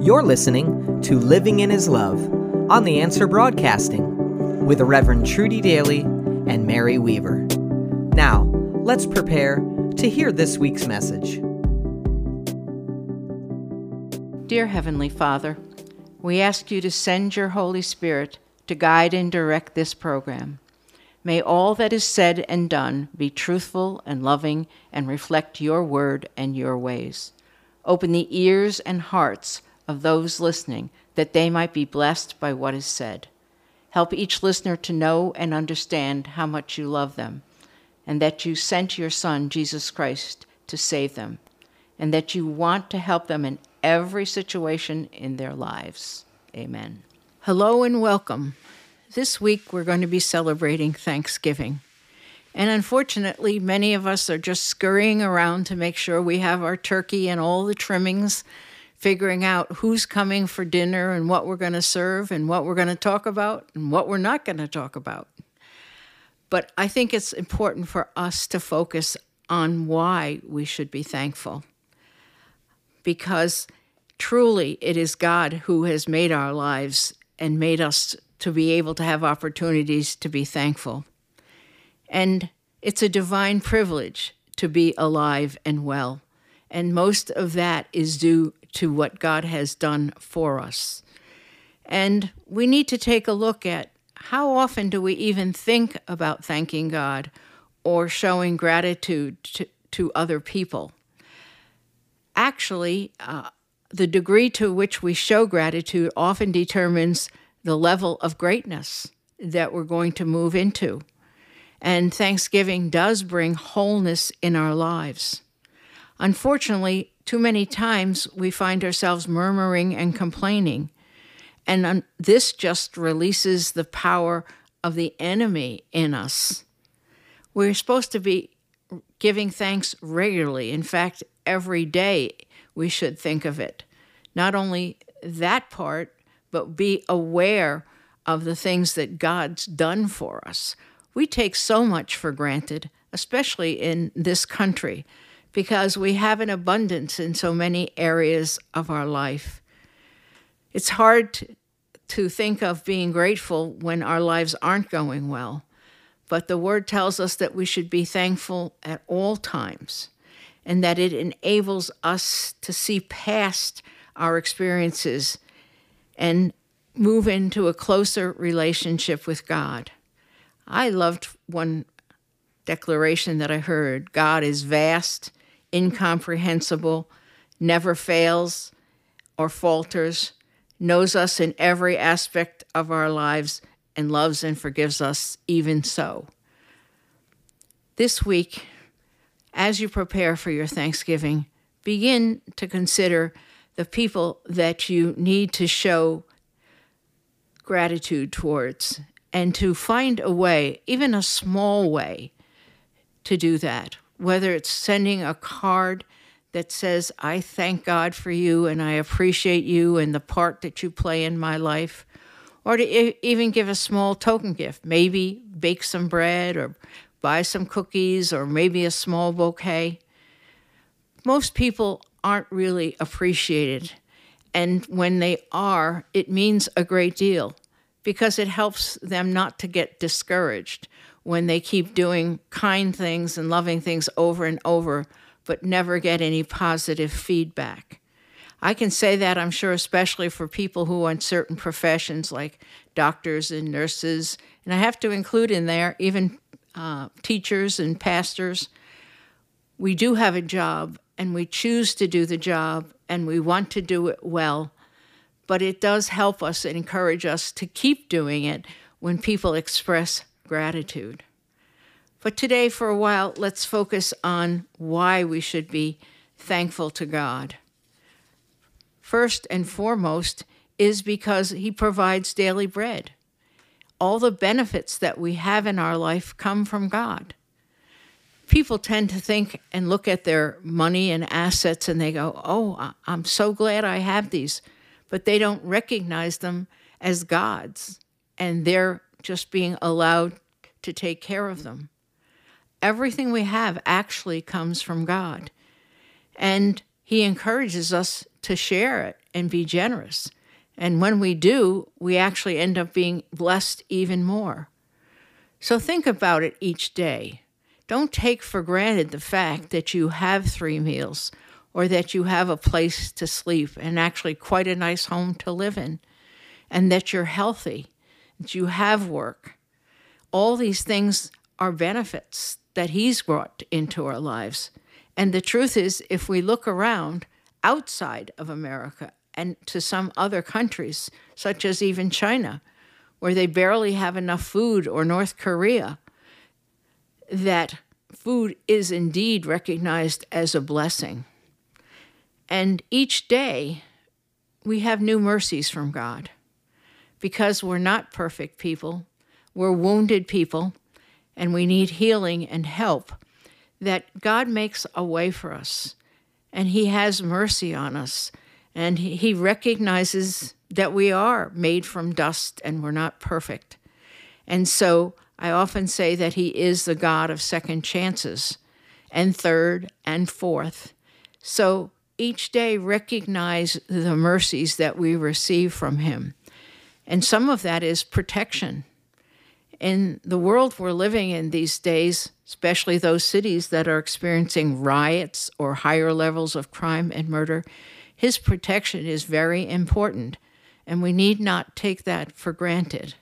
You're listening to Living in His Love on The Answer Broadcasting with Reverend Trudy Daly and Mary Weaver. Now, let's prepare to hear this week's message. Dear Heavenly Father, we ask you to send your Holy Spirit to guide and direct this program. May all that is said and done be truthful and loving and reflect your word and your ways. Open the ears and hearts of those listening that they might be blessed by what is said. Help each listener to know and understand how much you love them, and that you sent your Son, Jesus Christ, to save them, and that you want to help them in every situation in their lives. Amen. Hello and welcome. This week we're going to be celebrating Thanksgiving. And unfortunately, many of us are just scurrying around to make sure we have our turkey and all the trimmings, figuring out who's coming for dinner and what we're going to serve and what we're going to talk about and what we're not going to talk about. But I think it's important for us to focus on why we should be thankful. Because truly, it is God who has made our lives and made us to be able to have opportunities to be thankful. And it's a divine privilege to be alive and well. And most of that is due to what God has done for us. And we need to take a look at how often do we even think about thanking God or showing gratitude to, to other people? Actually, uh, the degree to which we show gratitude often determines the level of greatness that we're going to move into. And Thanksgiving does bring wholeness in our lives. Unfortunately, too many times we find ourselves murmuring and complaining. And um, this just releases the power of the enemy in us. We're supposed to be giving thanks regularly. In fact, every day we should think of it. Not only that part, but be aware of the things that God's done for us. We take so much for granted, especially in this country, because we have an abundance in so many areas of our life. It's hard to, think of being grateful when our lives aren't going well, but the Word tells us that we should be thankful at all times and that it enables us to see past our experiences and move into a closer relationship with God. I loved one declaration that I heard God is vast, incomprehensible, never fails or falters, knows us in every aspect of our lives, and loves and forgives us even so. This week, as you prepare for your Thanksgiving, begin to consider the people that you need to show gratitude towards and to find a way, even a small way, to do that. Whether it's sending a card that says, I thank God for you and I appreciate you and the part that you play in my life, or to even give a small token gift, maybe bake some bread or buy some cookies or maybe a small bouquet. Most people aren't really appreciated. And when they are, it means a great deal because it helps them not to get discouraged when they keep doing kind things and loving things over and over, but never get any positive feedback. I can say that, I'm sure, especially for people who are in certain professions like doctors and nurses. And I have to include in there even uh, teachers and pastors. We do have a job, and we choose to do the job and we want to do it well. But it does help us and encourage us to keep doing it when people express gratitude. But today, for a while, let's focus on why we should be thankful to God. First and foremost is because He provides daily bread. All the benefits that we have in our life come from God people tend to think and look at their money and assets and they go, Oh, I'm so glad I have these. But they don't recognize them as God's and they're just being allowed to take care of them. Everything we have actually comes from God. And He encourages us to share it and be generous. And when we do, we actually end up being blessed even more. So think about it each day. Don't take for granted the fact that you have three meals or that you have a place to sleep and actually quite a nice home to live in, and that you're healthy, that you have work. All these things are benefits that He's brought into our lives. And the truth is, if we look around outside of America and to some other countries, such as even China, where they barely have enough food, or North Korea, that food is indeed recognized as a blessing. And each day, we have new mercies from God because we're not perfect people, we're wounded people, and we need healing and help. That God makes a way for us, and He has mercy on us, and He recognizes that we are made from dust and we're not perfect. And so I often say that He is the God of second chances and third and fourth. So each day recognize the mercies that we receive from Him. And some of that is protection. In the world we're living in these days, especially those cities that are experiencing riots or higher levels of crime and murder, His protection is very important, and we need not take that for granted.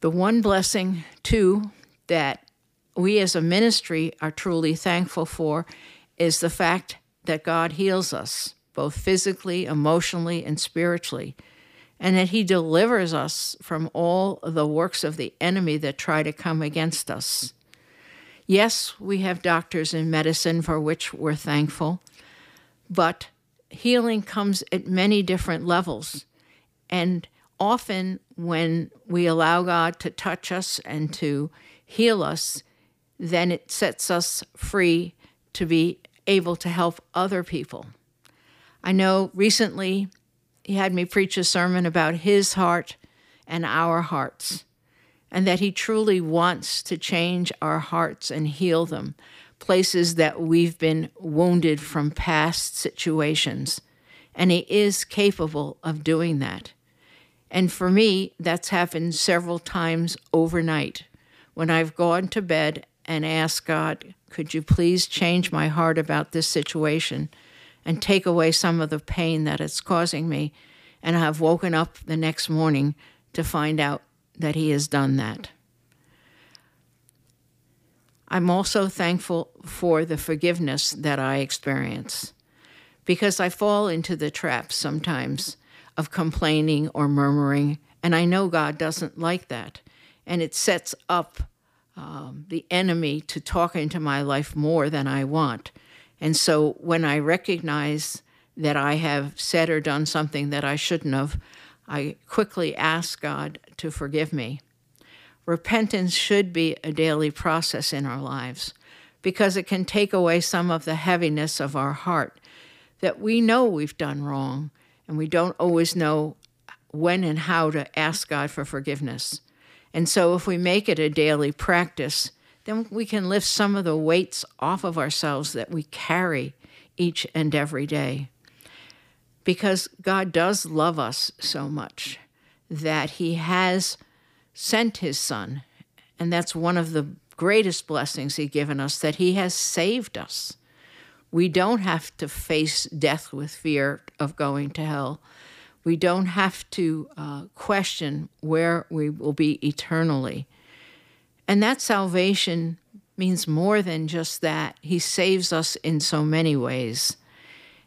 The one blessing, too, that we as a ministry are truly thankful for is the fact that God heals us, both physically, emotionally, and spiritually, and that He delivers us from all the works of the enemy that try to come against us. Yes, we have doctors in medicine for which we're thankful, but healing comes at many different levels. And often, when we allow God to touch us and to heal us, then it sets us free to be able to help other people. I know recently he had me preach a sermon about his heart and our hearts, and that he truly wants to change our hearts and heal them, places that we've been wounded from past situations. And he is capable of doing that. And for me, that's happened several times overnight when I've gone to bed and asked God, could you please change my heart about this situation and take away some of the pain that it's causing me? And I have woken up the next morning to find out that He has done that. I'm also thankful for the forgiveness that I experience because I fall into the trap sometimes of complaining or murmuring, and I know God doesn't like that. And it sets up um, the enemy to talk into my life more than I want. And so when I recognize that I have said or done something that I shouldn't have, I quickly ask God to forgive me. Repentance should be a daily process in our lives because it can take away some of the heaviness of our heart that we know we've done wrong and we don't always know when and how to ask God for forgiveness. And so, if we make it a daily practice, then we can lift some of the weights off of ourselves that we carry each and every day. Because God does love us so much that He has sent His Son. And that's one of the greatest blessings He's given us that He has saved us. We don't have to face death with fear of going to hell we don't have to uh, question where we will be eternally. And that salvation means more than just that. He saves us in so many ways.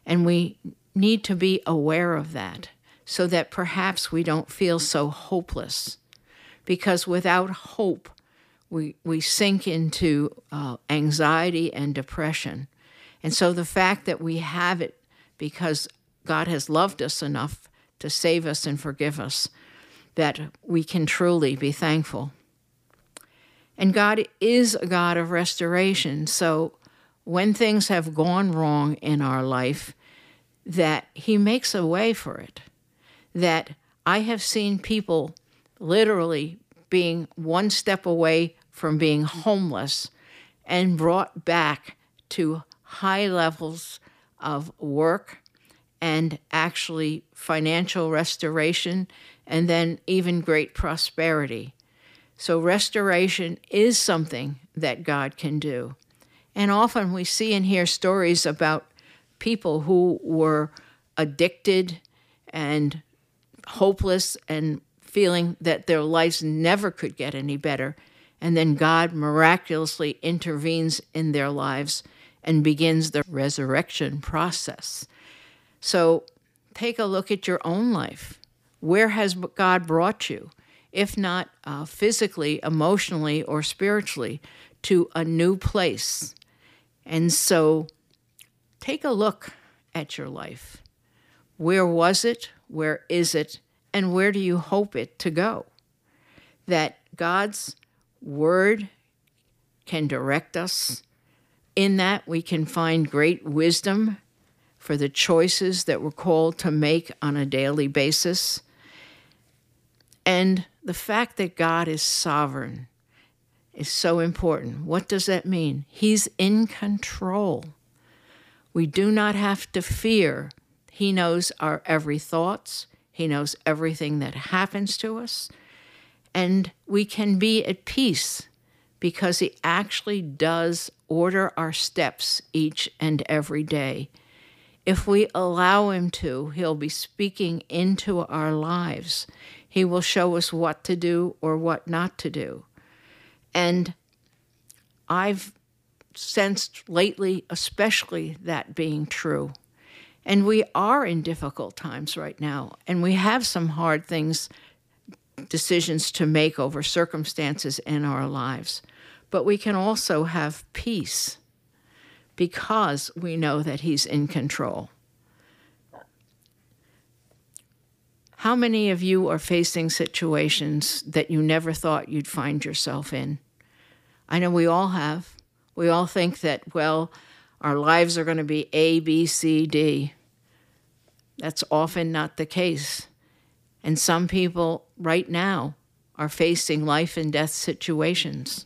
And we need to be aware of that so that perhaps we don't feel so hopeless. Because without hope, we, we sink into uh, anxiety and depression. And so the fact that we have it because God has loved us enough to save us and forgive us, that we can truly be thankful. And God is a God of restoration. So when things have gone wrong in our life, that He makes a way for it. That I have seen people literally being one step away from being homeless and brought back to high levels of work and actually financial restoration, and then even great prosperity. So, restoration is something that God can do. And often we see and hear stories about people who were addicted and hopeless and feeling that their lives never could get any better. And then God miraculously intervenes in their lives and begins the resurrection process. So take a look at your own life. Where has God brought you? If not uh, physically, emotionally, or spiritually, to a new place. And so take a look at your life. Where was it? Where is it? And where do you hope it to go? That God's word can direct us. In that, we can find great wisdom for the choices that we're called to make on a daily basis. And the fact that God is sovereign is so important. What does that mean? He's in control. We do not have to fear. He knows our every thoughts. He knows everything that happens to us. And we can be at peace because He actually does order our steps each and every day. If we allow Him to, He'll be speaking into our lives. He will show us what to do or what not to do. And I've sensed lately, especially that being true. And we are in difficult times right now, and we have some hard things, decisions to make over circumstances in our lives. But we can also have peace because we know that He's in control. How many of you are facing situations that you never thought you'd find yourself in? I know we all have. We all think that, well, our lives are going to be A, B, C, D. That's often not the case. And some people right now are facing life and death situations.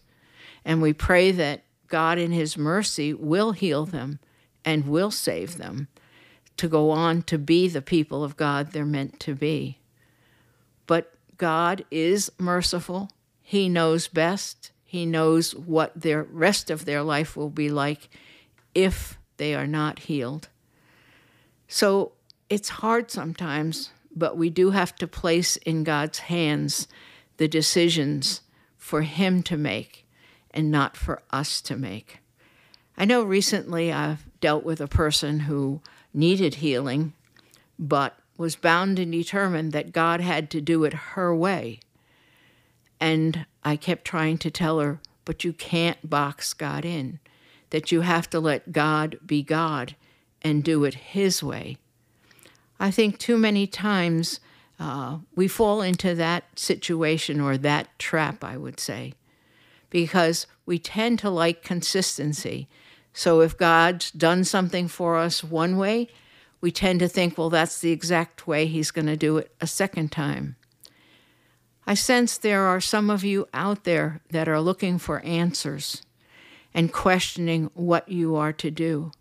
And we pray that God, in His mercy, will heal them and will save them to go on to be the people of God they're meant to be. But God is merciful, He knows best. He knows what the rest of their life will be like if they are not healed. So it's hard sometimes, but we do have to place in God's hands the decisions for Him to make and not for us to make. I know recently I've dealt with a person who needed healing, but was bound and determined that God had to do it her way. And I kept trying to tell her, but you can't box God in, that you have to let God be God and do it His way. I think too many times uh, we fall into that situation or that trap, I would say because we tend to like consistency. So if God's done something for us one way, we tend to think, well, that's the exact way He's going to do it a second time. I sense there are some of you out there that are looking for answers and questioning what you are to do.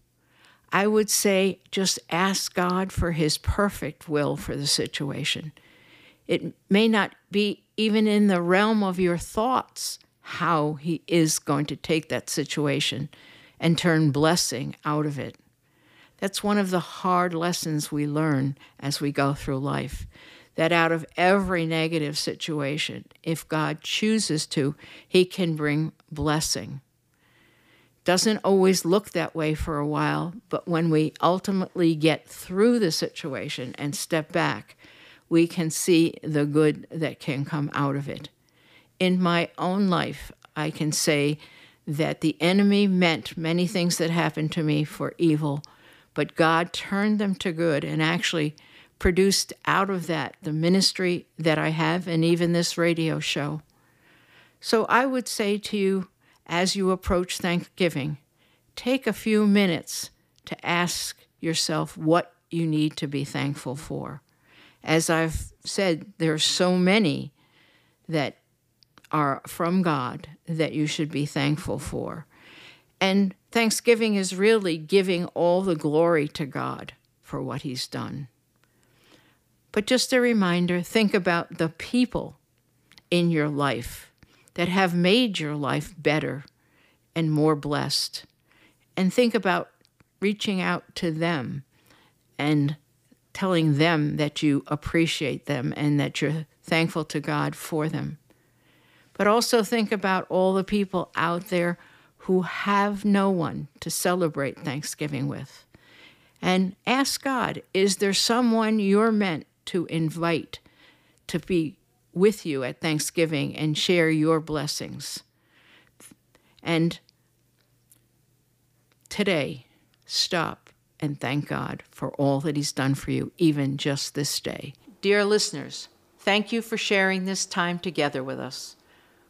I would say just ask God for His perfect will for the situation. It may not be even in the realm of your thoughts how he is going to take that situation and turn blessing out of it. That's one of the hard lessons we learn as we go through life. That out of every negative situation, if God chooses to, he can bring blessing. Doesn't always look that way for a while, but when we ultimately get through the situation and step back, we can see the good that can come out of it in my own life, I can say that the enemy meant many things that happened to me for evil, but God turned them to good and actually produced out of that the ministry that I have and even this radio show. So I would say to you, as you approach Thanksgiving, take a few minutes to ask yourself what you need to be thankful for. As I've said, there are so many that are from God that you should be thankful for. And Thanksgiving is really giving all the glory to God for what He's done. But just a reminder think about the people in your life that have made your life better and more blessed. And think about reaching out to them and telling them that you appreciate them and that you're thankful to God for them. But also think about all the people out there who have no one to celebrate Thanksgiving with. And ask God, is there someone you're meant to invite to be with you at Thanksgiving and share your blessings? And today, stop and thank God for all that He's done for you, even just this day. Dear listeners, thank you for sharing this time together with us.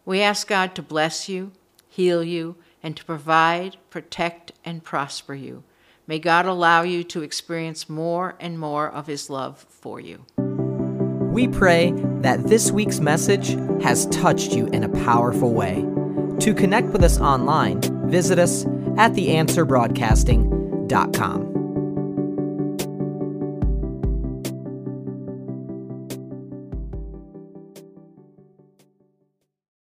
We ask God to bless you, heal you, and to provide, protect, and prosper you. May God allow you to experience more and more of His love for you. We pray that this week's message has touched you in a powerful way. To connect with us online, visit us at theanswerbroadcasting.com.